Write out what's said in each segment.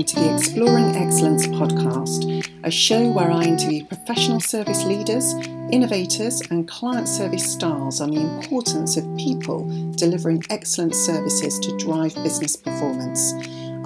welcome to the Exploring Excellence podcast, a show where I interview professional service leaders, innovators, and client service stars on the importance of people delivering excellent services to drive business performance.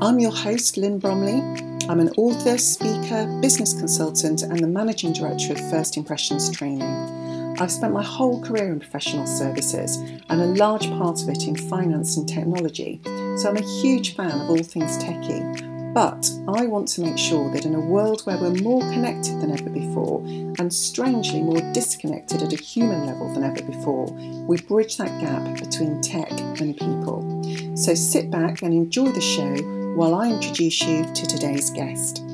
I'm your host, Lynn Bromley. I'm an author, speaker, business consultant, and the managing director of First Impressions Training. I've spent my whole career in professional services and a large part of it in finance and technology, so I'm a huge fan of all things techie. But I want to make sure that in a world where we're more connected than ever before and strangely more disconnected at a human level than ever before, we bridge that gap between tech and people. So sit back and enjoy the show while I introduce you to today's guest.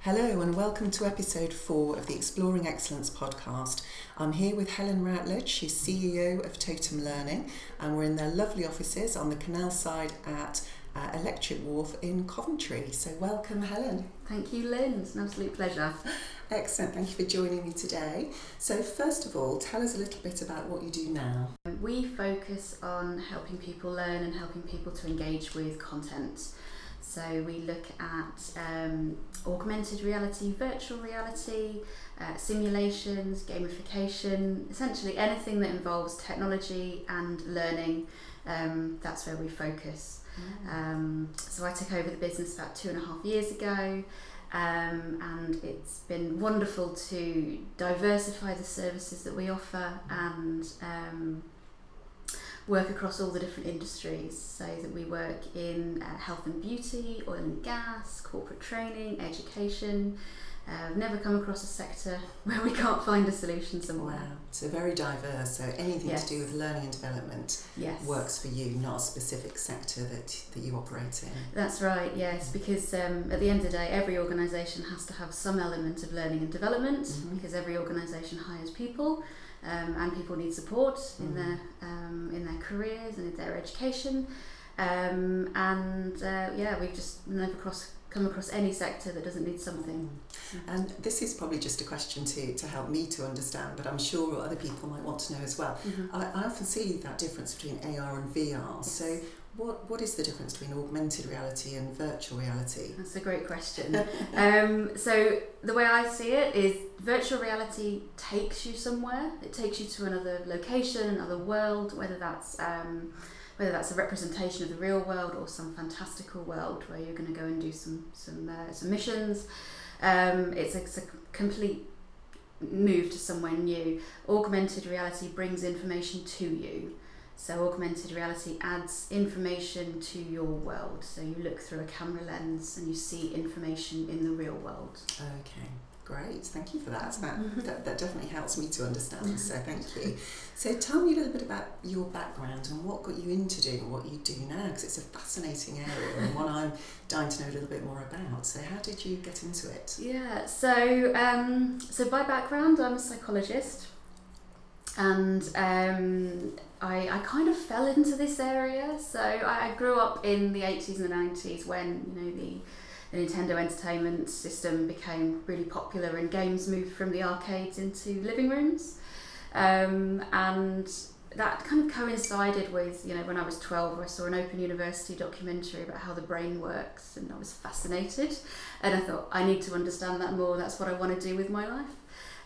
Hello, and welcome to episode four of the Exploring Excellence podcast. I'm here with Helen Routledge, she's CEO of Totem Learning, and we're in their lovely offices on the canal side at uh, Electric Wharf in Coventry. So, welcome, Helen. Thank you, Lynn. It's an absolute pleasure. Excellent. Thank you for joining me today. So, first of all, tell us a little bit about what you do now. We focus on helping people learn and helping people to engage with content. So we look at um, augmented reality, virtual reality, uh, simulations, gamification, essentially anything that involves technology and learning. Um, that's where we focus. Um, so I took over the business about two and a half years ago. Um, and it's been wonderful to diversify the services that we offer and um, work across all the different industries so that we work in uh, health and beauty, oil and gas, corporate training, education. Uh, I've never come across a sector where we can't find a solution somewhere. Wow, so very diverse. So anything yes. to do with learning and development yes. works for you, not a specific sector that, that you operate in. That's right, yes, because um, at the end of the day, every organisation has to have some element of learning and development mm-hmm. because every organisation hires people um, and people need support mm. in their um, in their careers and in their education. Um, and uh, yeah, we've just never cross, come across any sector that doesn't need something. Mm. And this is probably just a question to, to help me to understand, but I'm sure other people might want to know as well. Mm-hmm. I, I often see that difference between AR and VR. Yes. So what, what is the difference between augmented reality and virtual reality? That's a great question. um, so, the way I see it is virtual reality takes you somewhere, it takes you to another location, another world, whether that's. Um, whether that's a representation of the real world or some fantastical world where you're going to go and do some some, uh, some missions, um, it's, a, it's a complete move to somewhere new. Augmented reality brings information to you. So augmented reality adds information to your world. So you look through a camera lens and you see information in the real world. Okay, great. Thank you for that. That, that, that definitely helps me to understand. So thank you. So tell me a little bit about your background and what got you into doing what you do now, because it's a fascinating area and one I'm dying to know a little bit more about. So how did you get into it? Yeah. So um, so by background, I'm a psychologist and um, I, I kind of fell into this area. So I, I grew up in the 80s and the 90s when you know the the Nintendo Entertainment System became really popular and games moved from the arcades into living rooms. Um, and that kind of coincided with, you know, when I was 12, I saw an Open University documentary about how the brain works, and I was fascinated. And I thought, I need to understand that more. That's what I want to do with my life.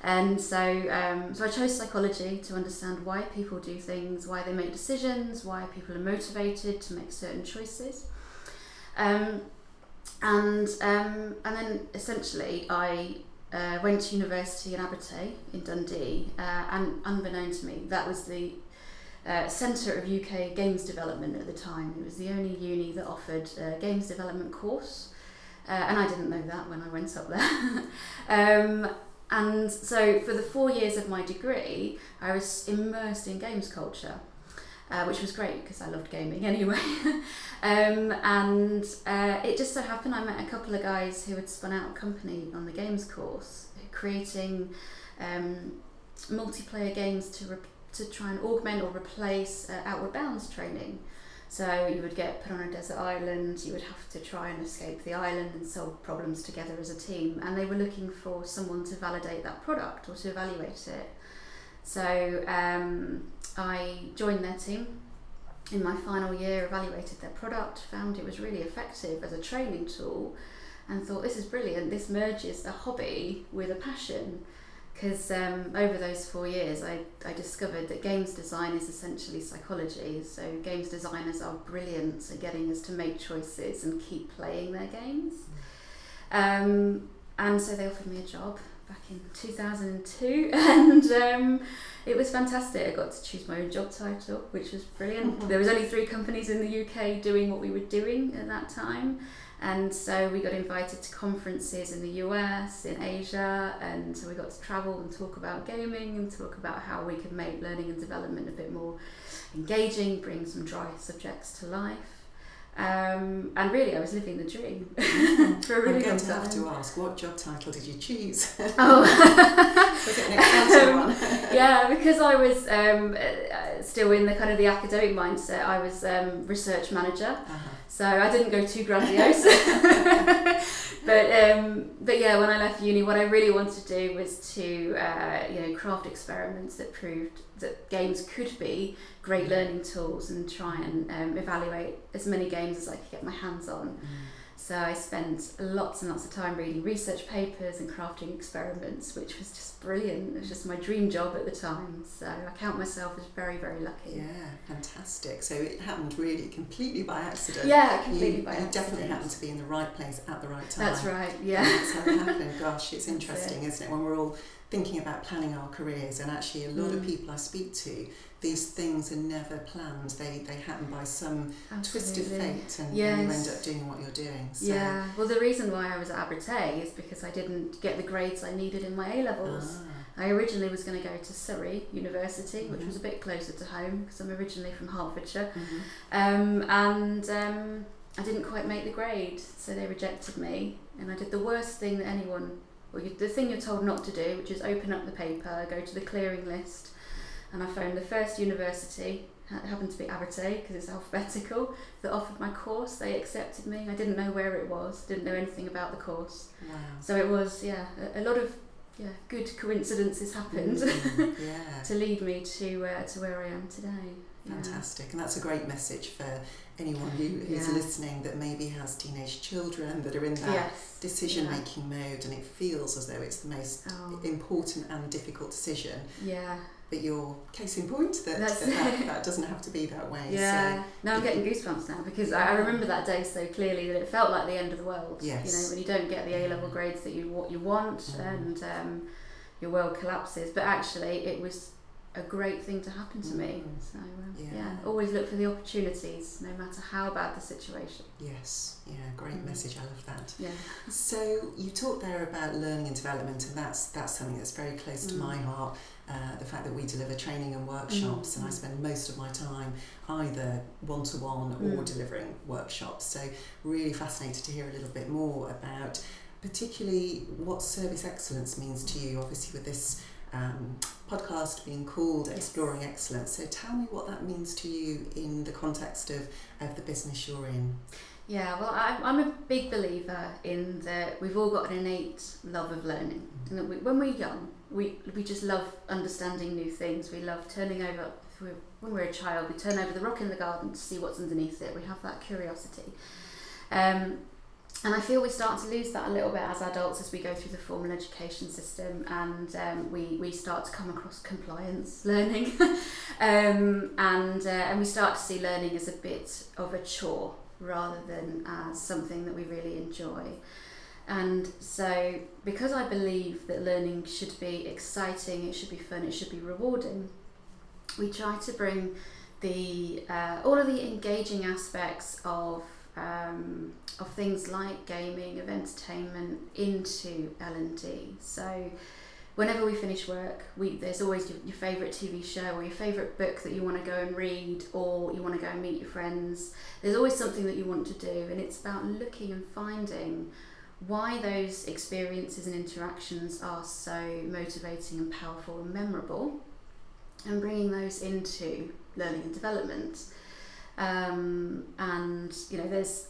And so, um, so I chose psychology to understand why people do things, why they make decisions, why people are motivated to make certain choices. Um, and um, and then essentially, I uh, went to university in Abertay in Dundee, uh, and unbeknown to me, that was the uh, centre of UK games development at the time. It was the only uni that offered a games development course, uh, and I didn't know that when I went up there. um, and so for the four years of my degree, I was immersed in games culture, uh, which was great because I loved gaming anyway. um, and uh, it just so happened I met a couple of guys who had spun out a company on the games course, creating um, multiplayer games to, re- to try and augment or replace uh, Outward Bounds training. So you would get put on a desert island, you would have to try and escape the island and solve problems together as a team. And they were looking for someone to validate that product or to evaluate it. So um, I joined their team in my final year, evaluated their product, found it was really effective as a training tool, and thought this is brilliant. This merges a hobby with a passion. Because um, over those four years, I, I discovered that games design is essentially psychology. So, games designers are brilliant at getting us to make choices and keep playing their games. Um, and so, they offered me a job back in 2002, and um, it was fantastic. I got to choose my own job title, which was brilliant. Mhm. There was only three companies in the UK doing what we were doing at that time, and so we got invited to conferences in the US, in Asia, and so we got to travel and talk about gaming and talk about how we could make learning and development a bit more engaging, bring some dry subjects to life. Um, and really, I was living the dream for a really I'm going to have time. to ask, what job title did you choose? Oh. Was an exciting one? yeah, because I was um, uh, still in the kind of the academic mindset. I was um, research manager, Uh-huh. so I didn't go too grandiose. But um, but yeah, when I left uni, what I really wanted to do was to uh, you know craft experiments that proved that games could be great learning tools and try and um, evaluate as many games as I could get my hands on. Mm. So I spent lots and lots of time reading research papers and crafting experiments, which was just brilliant. It was just my dream job at the time. So I count myself as very, very lucky. Yeah, fantastic. So it happened really completely by accident. Yeah, completely you, by you accident. definitely happened to be in the right place at the right time. That's right. And Yeah. That's how it happened. Gosh, it's interesting, isn't it? When we're all thinking about planning our careers, and actually, a lot of Mm. people I speak to, these things are never planned. They they happen by some twist of fate, and, and you end up doing what you're doing. So, Yeah. Well, the reason why I was at Abertay is because I didn't get the grades I needed in my A levels. Ah, I originally was going to go to Surrey University, which Mhm. was a bit closer to home because I'm originally from Hertfordshire. mhm. Um, and um, I didn't quite make the grade, so they rejected me. And I did the worst thing that anyone, well, you, the thing you're told not to do, which is open up the paper, go to the clearing list. And I found the first university, it happened to be Abertay because it's alphabetical, that offered my course. They accepted me. I didn't know where it was, didn't know anything about the course. Wow. So it was, yeah, a, a lot of yeah good coincidences happened Mm, yeah. to lead me to uh, to where I am today. Yeah. Fantastic, and that's a great message for anyone who is Yeah. listening that maybe has teenage children that are in that Yes. decision yeah. making mode and it feels as though it's the most Oh. important and difficult decision. Yeah. But you're case in point that that, that, that doesn't have to be that way. Yeah. No, I'm getting goosebumps now because I, I remember that day so clearly that it felt like the end of the world. Yes. You know, when you don't get the A level grades that you what you want Mhm. and um, your world collapses. But actually, it was a great thing to happen to me. Mm. So um, Yeah. yeah. always look for the opportunities, no matter how bad the situation. Yes, yeah, great Mm. message. I love that. Yeah. So you talked there about learning and development, and that's that's something that's very close to Mm. my heart. Uh, the fact that we deliver training and workshops, and I Mm. spend most of my time either one to one or Mm. delivering workshops. So really fascinated to hear a little bit more about, particularly what service excellence means to you. Obviously, with this um, podcast being called Yes. Exploring Excellence. So tell me what that means to you in the context of, of the business you're in. Yeah, well, I'm, I'm a big believer in that we've all got an innate love of learning. And that we, when we're young, we, we just love understanding new things. We love turning over, we're, when we're a child, we turn over the rock in the garden to see what's underneath it. We have that curiosity. Um, and I feel we start to lose that a little bit as adults as we go through the formal education system and um, we, we start to come across compliance learning. um, and, uh, and we start to see learning as a bit of a chore rather than as something that we really enjoy. And so, because I believe that learning should be exciting, it should be fun, it should be rewarding, we try to bring the uh, all of the engaging aspects of um, of things like gaming, of entertainment into L and D. So, whenever we finish work, we there's always your, your favourite TV show or your favourite book that you want to go and read, or you want to go and meet your friends. There's always something that you want to do, and it's about looking and finding why those experiences and interactions are so motivating and powerful and memorable, and bringing those into learning and development. Um, and you know, there's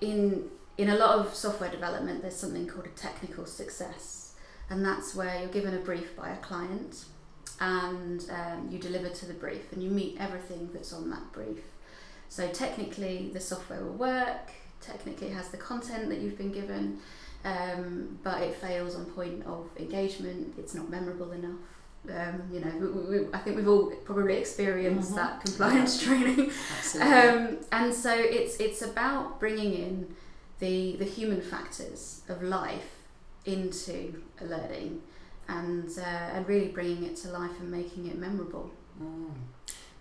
in in a lot of software development, there's something called a technical success, and that's where you're given a brief by a client, and um, you deliver to the brief and you meet everything that's on that brief. So technically, the software will work. Technically, it has the content that you've been given, um, but it fails on point of engagement. It's not memorable enough. Um, you know, we, we, I think we've all probably experienced mm-hmm. that compliance training. Um, and so it's it's about bringing in the the human factors of life into a learning, and uh, and really bringing it to life and making it memorable. Mm.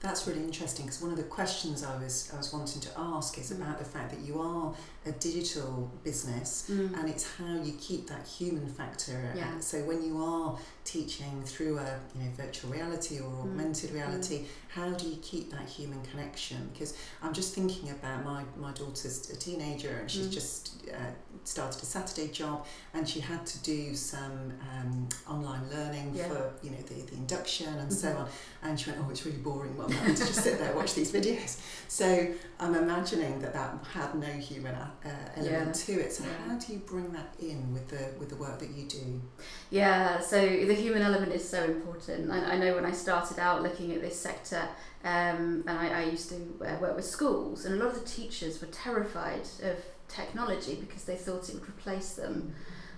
That's really interesting because one of the questions I was I was wanting to ask is mm. about the fact that you are a digital business mm. and it's how you keep that human factor. Yeah. So when you are teaching through a you know virtual reality or mm. augmented reality, mm. how do you keep that human connection? Because I'm just thinking about my my daughter's a teenager and she's mm. just uh, started a Saturday job and she had to do some um, online learning yeah. for you know the, the induction and mm-hmm. so on and she went oh it's really boring to just sit there watch these videos so I'm imagining that that had no human uh, element yeah. to it so yeah. how do you bring that in with the with the work that you do yeah so the human element is so important I, I know when I started out looking at this sector um, and I, I used to uh, work with schools and a lot of the teachers were terrified of technology because they thought it would replace them.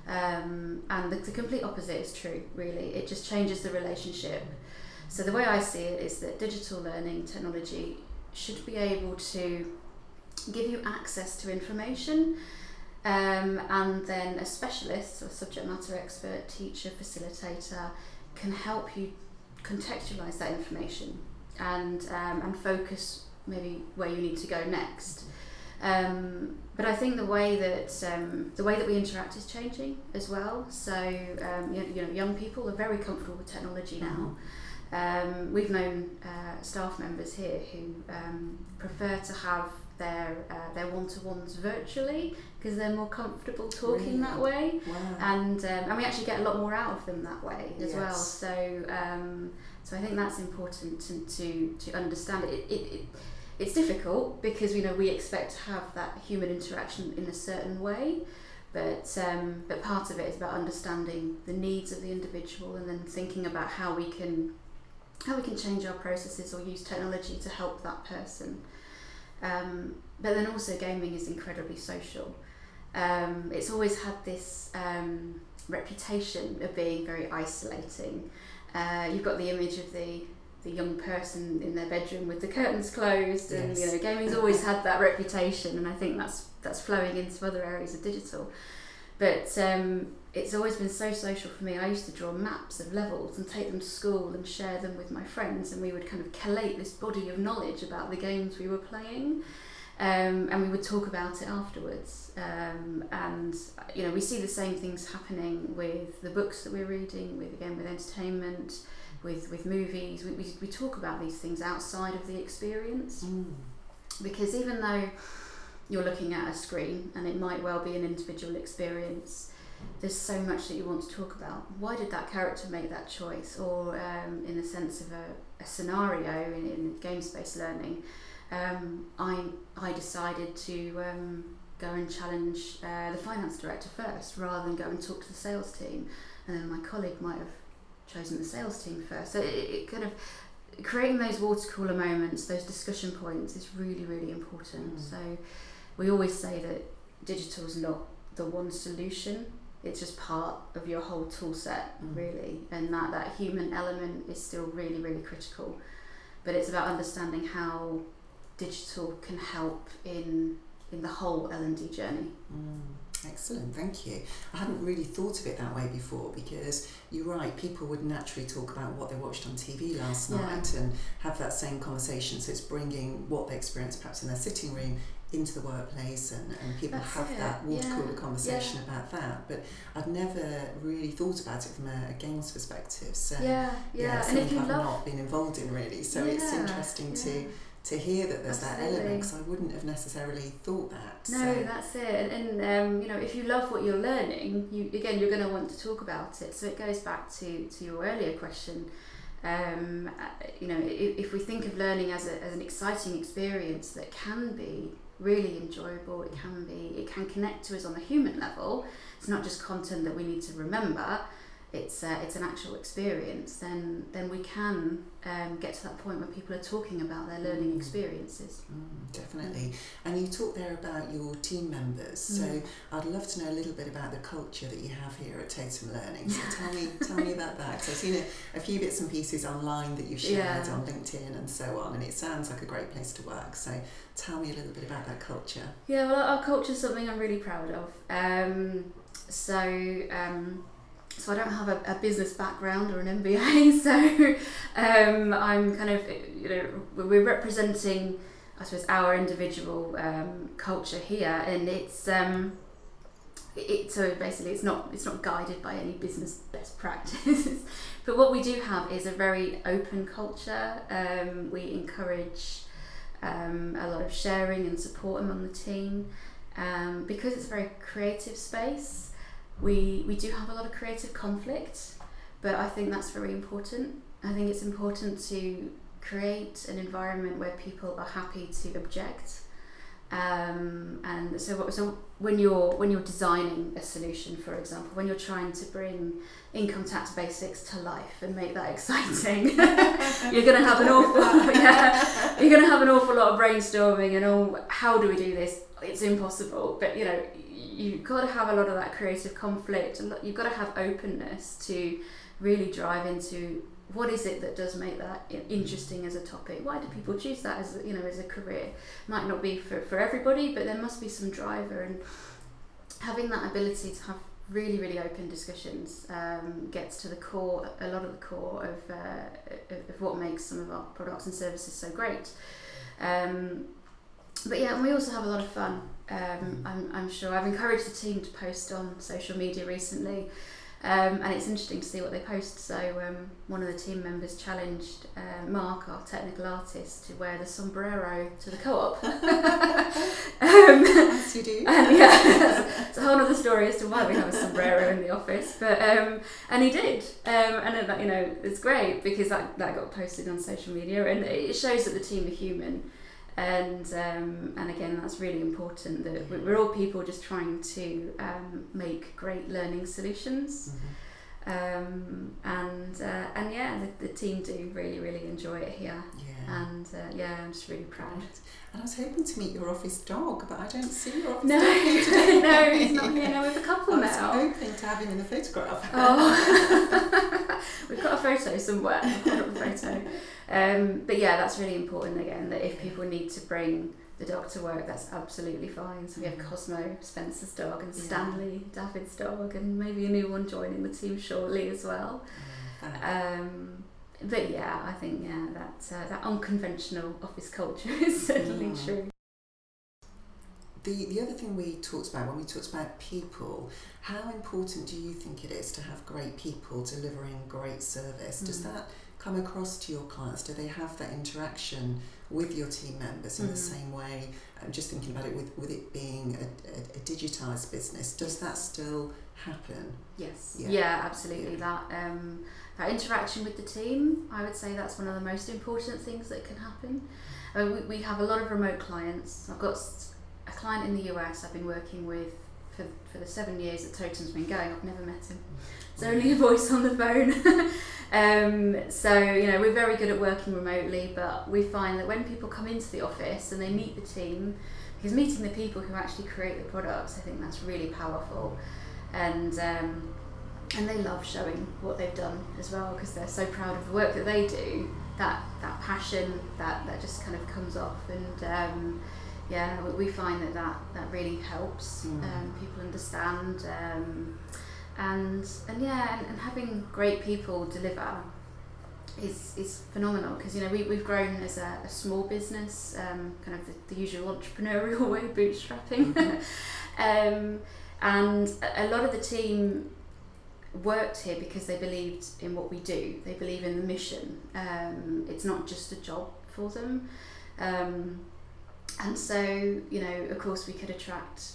Um, and the, the complete opposite is true, really. It just changes the relationship. So, the way I see it is that digital learning technology should be able to give you access to information. Um, and then a specialist or subject matter expert, teacher, facilitator can help you contextualize that information and um, and focus maybe where you need to go next. Um, but I think the way that um, the way that we interact is changing as well. So um, you, you know, young people are very comfortable with technology now. Um, we've known uh, staff members here who um, prefer to have their uh, their one to ones virtually because they're more comfortable talking really? that way, wow. and um, and we actually get a lot more out of them that way as yes. well. So um, so I think that's important to to, to understand it. It, it, it's difficult because you know we expect to have that human interaction in a certain way but um, but part of it is about understanding the needs of the individual and then thinking about how we can how we can change our processes or use technology to help that person. Um, but then also gaming is incredibly social. Um, it's always had this um, reputation of being very isolating. Uh, you've got the image of the the young person in their bedroom with the curtains closed and yes. you know gaming's always had that reputation and I think that's that's flowing into other areas of digital but um, it's always been so social for me I used to draw maps of levels and take them to school and share them with my friends and we would kind of collate this body of knowledge about the games we were playing um, and we would talk about it afterwards um, and you know we see the same things happening with the books that we're reading with again with entertainment with with movies. We, we, we talk about these things outside of the experience mm. because even though you're looking at a screen and it might well be an individual experience, there's so much that you want to talk about. Why did that character make that choice? Or um, in the sense of a, a scenario in, in game-based learning, um, I I decided to um, go and challenge uh, the finance director first rather than go and talk to the sales team. And then my colleague might have chosen the sales team first. So it, it kind of creating those water cooler moments, those discussion points is really, really important. Mm. So we always say that digital is not the one solution. It's just part of your whole tool set, mm. really, and that, that human element is still really, really critical. But it's about understanding how digital can help in in the whole L and D journey. Mm. Excellent, thank you. I hadn't really thought of it that way before because you're right, people would naturally talk about what they watched on TV last yeah. night and have that same conversation. So it's bringing what they experienced perhaps in their sitting room into the workplace and, and people That's have it. that water yeah. cooler conversation yeah. about that. But I've never really thought about it from a, a games perspective. So yeah, yeah, yeah and if you I've love... not been involved in really. So it's interesting to to hear that there's Absolutely. that element because I wouldn't have necessarily thought that. No, so. that's it. And, and um, you know, if you love what you're learning, you again you're going to want to talk about it. So it goes back to to your earlier question. Um, uh, you know, if, if we think of learning as, a, as an exciting experience that can be really enjoyable, it can be, it can connect to us on a human level. It's not just content that we need to remember it's uh, it's an actual experience, then then we can um, get to that point where people are talking about their learning mm. experiences. Mm, definitely. And you talked there about your team members. So mm. I'd love to know a little bit about the culture that you have here at Totem Learning. So tell me tell me about that. So I've seen a, a, few bits and pieces online that you've shared yeah. on LinkedIn and so on, and it sounds like a great place to work. So tell me a little bit about that culture. Yeah, well, our culture is something I'm really proud of. Um, so. Um, so I don't have a, a, business background or an MBA, so um, I'm kind of, you know, we're representing, I suppose, our individual um, culture here, and it's, um, it, so basically it's not it's not guided by any business best practices, but what we do have is a very open culture. Um, we encourage um, a lot of sharing and support among the team um, because it's a very creative space we we do have a lot of creative conflict, but I think that's very important. I think it's important to create an environment where people are happy to object. Um, and so, so when you're when you're designing a solution, for example, when you're trying to bring income tax basics to life and make that exciting, you're going to have an awful yeah, you're going to have an awful lot of brainstorming and oh, how do we do this? It's impossible, but you know you've got to have a lot of that creative conflict you've got to have openness to really drive into what is it that does make that interesting as a topic? Why do people choose that as you know as a career? Might not be for, for everybody but there must be some driver and having that ability to have really really open discussions um, gets to the core a lot of the core of, uh, of what makes some of our products and services so great. Um, but yeah and we also have a lot of fun um, I'm, I'm sure I've encouraged the team to post on social media recently, um, and it's interesting to see what they post. So um, one of the team members challenged uh, Mark, our technical artist, to wear the sombrero to the co-op. um, yes, you do. And yeah, it's a whole other story as to why we have a sombrero in the office. But um, and he did, um, and uh, you know it's great because that that got posted on social media, and it shows that the team are human and um, and again that's really important that we're all people just trying to um, make great learning solutions. Mm-hmm. um, and uh, and yeah the, the, team do really really enjoy it here. Yeah. and uh, yeah I'm just really proud. And I was hoping to meet your office dog but I don't see your office no. dog here today. No he's not here no we have a couple I now. I was hoping to have him in the photograph. Oh. We've got a photo somewhere. I've got a photo um, but yeah, that's really important again that if people need to bring the dog to work, that's absolutely fine. So we have mm. Cosmo, Spencer's dog, and Stanley, yeah. David's dog, and maybe a new one joining the team shortly as well. Mm, um, but yeah, I think yeah that uh, that unconventional office culture is certainly yeah. true. The, the other thing we talked about when we talked about people, how important do you think it is to have great people delivering great service? Mm. Does that come across to your clients? Do they have that interaction with your team members in mm. the same way? I'm just thinking about it with, with it being a, a, a digitized business. Does that still happen? Yes. Yeah, yeah absolutely. Yeah. That um, that interaction with the team, I would say that's one of the most important things that can happen. Uh, we, we have a lot of remote clients. I've got a client in the US I've been working with for, for the seven years that Totem's been going. I've never met him. It's only a voice on the phone. Um, so, you know, we're very good at working remotely, but we find that when people come into the office and they meet the team, because meeting the people who actually create the products, I think that's really powerful. And um, and they love showing what they've done as well because they're so proud of the work that they do. That that passion that that just kind of comes off, and um, yeah, we find that that, that really helps. Mm. Um, people understand. Um, and and yeah and, and having great people deliver is is phenomenal because you know we, we've grown as a, a small business um, kind of the, the usual entrepreneurial way bootstrapping mm-hmm. um, and a, lot of the team worked here because they believed in what we do they believe in the mission um, it's not just a job for them um, and so you know of course we could attract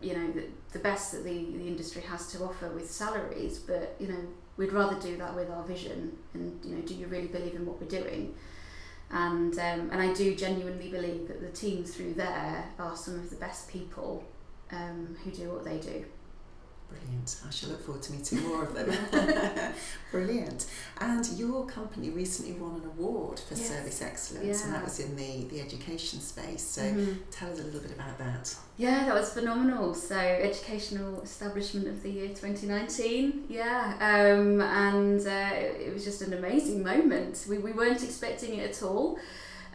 you know the, the best that the, the industry has to offer with salaries but you know we'd rather do that with our vision and you know do you really believe in what we're doing? And um, and I do genuinely believe that the team through there are some of the best people um, who do what they do Brilliant. I shall look forward to meeting more of them. Brilliant. And your company recently won an award for Yes. service excellence, Yeah. and that was in the, the education space. So Mhm. tell us a little bit about that. Yeah, that was phenomenal. So, Educational Establishment of the Year 2019. Yeah, um, and uh, it, it was just an amazing moment. We, we weren't expecting it at all.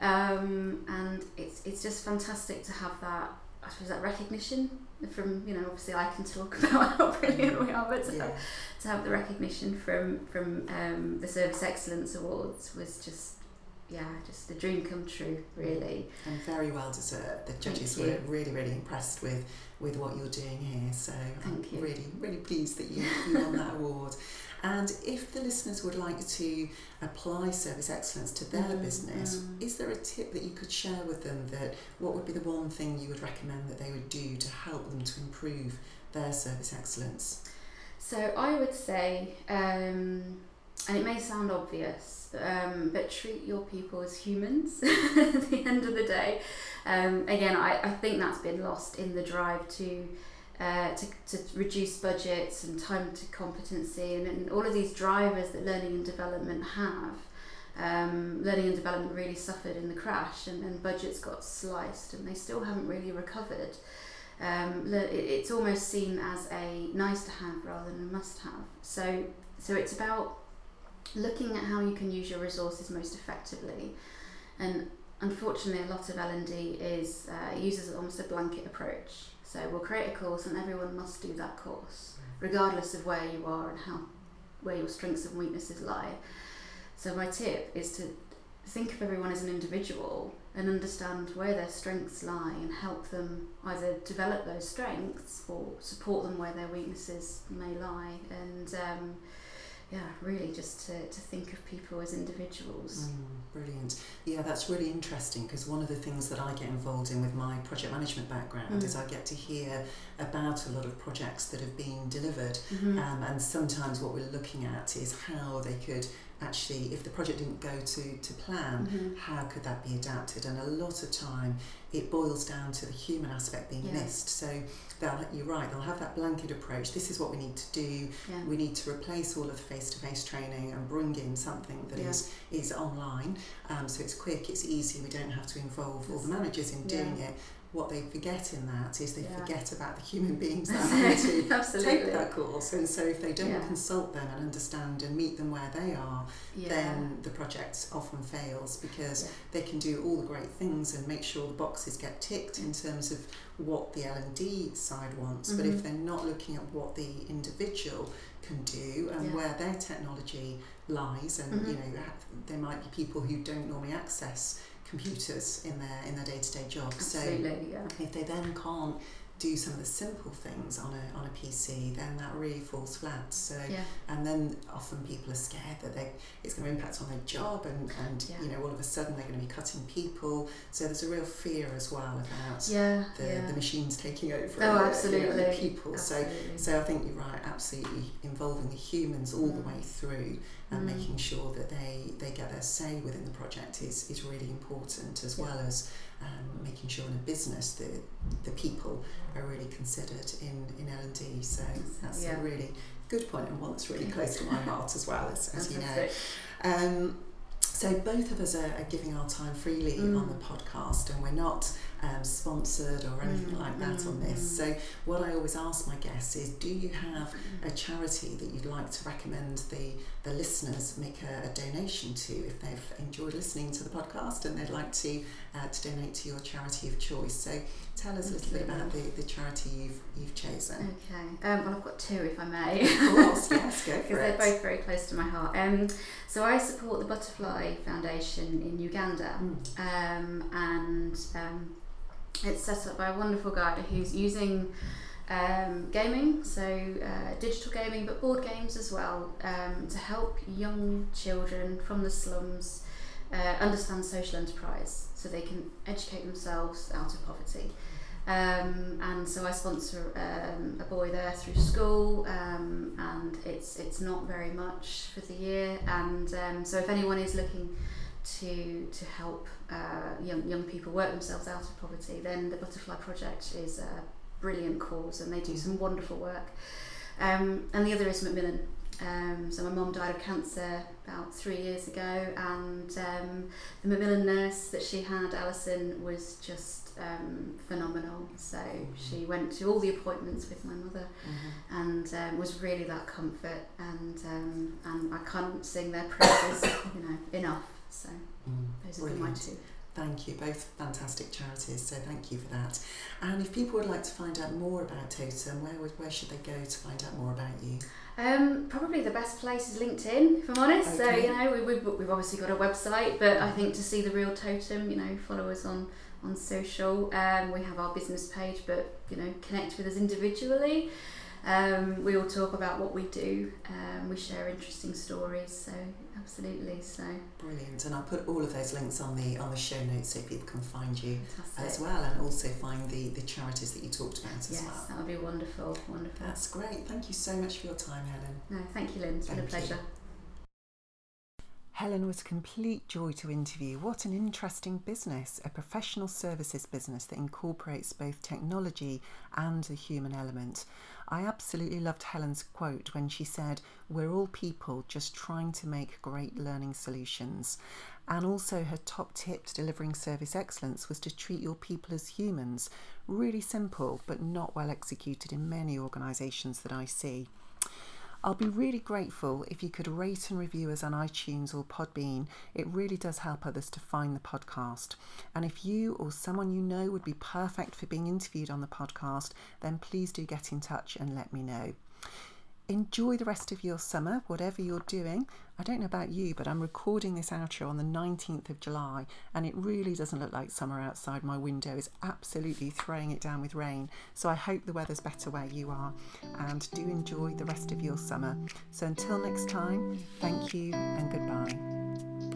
Um, and it's, it's just fantastic to have that, I suppose, that recognition from, you know, obviously I can talk about how brilliant we are, but to, Yeah. have, to have the recognition from, from um, the Service Excellence Awards was just, yeah, just a dream come true, really. And very well deserved. The judges were really, really impressed with, with what you're doing here. So Thank I'm you. really, really pleased that you, you won that award. And if the listeners would like to apply service excellence to their Mm, business, mm. is there a tip that you could share with them that what would be the one thing you would recommend that they would do to help them to improve their service excellence? So I would say, um, and it may sound obvious, um, but treat your people as humans at the end of the day. Um, again, I, I think that's been lost in the drive to, uh, to, to reduce budgets and time to competency and, and all of these drivers that learning and development have. Um, learning and development really suffered in the crash and, and budgets got sliced and they still haven't really recovered um, it's almost seen as a nice to have rather than a must have. So, so it's about looking at how you can use your resources most effectively. And unfortunately, a lot of L&D is uh, uses almost a blanket approach. So we'll create a course and everyone must do that course, regardless of where you are and how where your strengths and weaknesses lie. So my tip is to think of everyone as an individual and understand where their strengths lie and help them either develop those strengths or support them where their weaknesses may lie and um, yeah really just to, to think of people as individuals Mm, brilliant. Yeah, that's really interesting because one of the things that I get involved in with my project management background Mm. is I get to hear about a lot of projects that have been delivered Mhm. um, and sometimes what we're looking at is how they could actually, if the project didn't go to, to plan, Mhm. how could that be adapted? And a lot of time it boils down to the human aspect being Yeah. missed. So they'll, you're right, they'll have that blanket approach. This is what we need to do. yeah We need to replace all of the face-to-face training and bring in something that Yeah. is is online. Um, so it's quick, it's easy. We don't have to involve all the managers in doing it. What they forget in that is they Yeah. forget about the human beings that are to take that course. And so if they don't Yeah. consult them and understand and meet them where they are, yeah then the project often fails because they can do all the great things and make sure the boxes get ticked in terms of what the L&D side wants but Mhm. if they're not looking at what the individual can do and where their technology lies and Mhm. you know there might be people who don't normally access computers in their in their day-to-day jobs so absolutely yeah if they then can't do some of the simple things on a on a PC, then that really falls flat. So yeah and then often people are scared that they it's going to impact on their job and and Yeah. you know all of a sudden they're going to be cutting people. So there's a real fear as well about yeah the, yeah the machines taking over Oh, uh, you know, absolutely. the people. So absolutely. so I think you're right, absolutely involving the humans all the Mm. way through and Mm. making sure that they, they get their say within the project is, is really important as Yeah. well as um, making sure in a business that the people are really considered in, in L&D. So that's Yeah. a really good point and one that's really close to my heart as well, as, as you know. Um, so both of us are, are giving our time freely Mm. on the podcast and we're not um, sponsored or anything Mm, like that on mm, this. mm. So what I always ask my guests is, do you have a charity that you'd like to recommend the, the listeners make a, a donation to if they've enjoyed listening to the podcast and they'd like to, uh, to donate to your charity of choice. So tell us a little bit about the, the charity you've, you've chosen. Okay. Um, well, I've got two, if I may. Of course, yes, go because for they're both very close to my heart. Um, so I support the Butterfly Foundation in Uganda, Mm. um, and um, it's set up by a wonderful guy who's using um, gaming, so uh, digital gaming, but board games as well, um, to help young children from the slums uh, understand social enterprise, so they can educate themselves out of poverty. Um, and so I sponsor um, a boy there through school, um, and it's it's not very much for the year. And um, so if anyone is looking to to help uh, young young people work themselves out of poverty, then the Butterfly Project is a brilliant cause, and they do some wonderful work. Um, and the other is Macmillan. Um, so my mum died of cancer about three years ago, and um, the Macmillan nurse that she had, Alison, was just um, phenomenal. So she went to all the appointments with my mother, Mm-hmm. and um, was really that comfort. And um, and I can't sing their praises, you know, enough. So Mm, those are my two. Thank you, both fantastic charities, so thank you for that. And if people would like to find out more about Totem, where would, where should they go to find out more about you? Um, probably the best place is LinkedIn, if I'm honest. So you know, we, we've we've obviously got a website, but I think to see the real totem, you know, follow us on on social. Um, we have our business page, but you know, connect with us individually. Um, we all talk about what we do. Um, we share interesting stories. So absolutely, so Brilliant, and I'll put all of those links on the on the show notes so people can find you fantastic. as well, and also find the the charities that you talked about as Yes, well. that would be wonderful. Wonderful. That's great. Thank you so much for your time, Helen. No, thank you, Lynn. It's been a Thank you. pleasure. Helen was a complete joy to interview. What an interesting business, a professional services business that incorporates both technology and the human element. I absolutely loved Helen's quote when she said, We're all people just trying to make great learning solutions. And also, her top tip to delivering service excellence was to treat your people as humans. Really simple, but not well executed in many organisations that I see. I'll be really grateful if you could rate and review us on iTunes or Podbean. It really does help others to find the podcast. And if you or someone you know would be perfect for being interviewed on the podcast, then please do get in touch and let me know. Enjoy the rest of your summer, whatever you're doing. I don't know about you, but I'm recording this outro on the 19th of July, and it really doesn't look like summer outside. My window is absolutely throwing it down with rain. So I hope the weather's better where you are, and do enjoy the rest of your summer. So until next time, thank you and goodbye.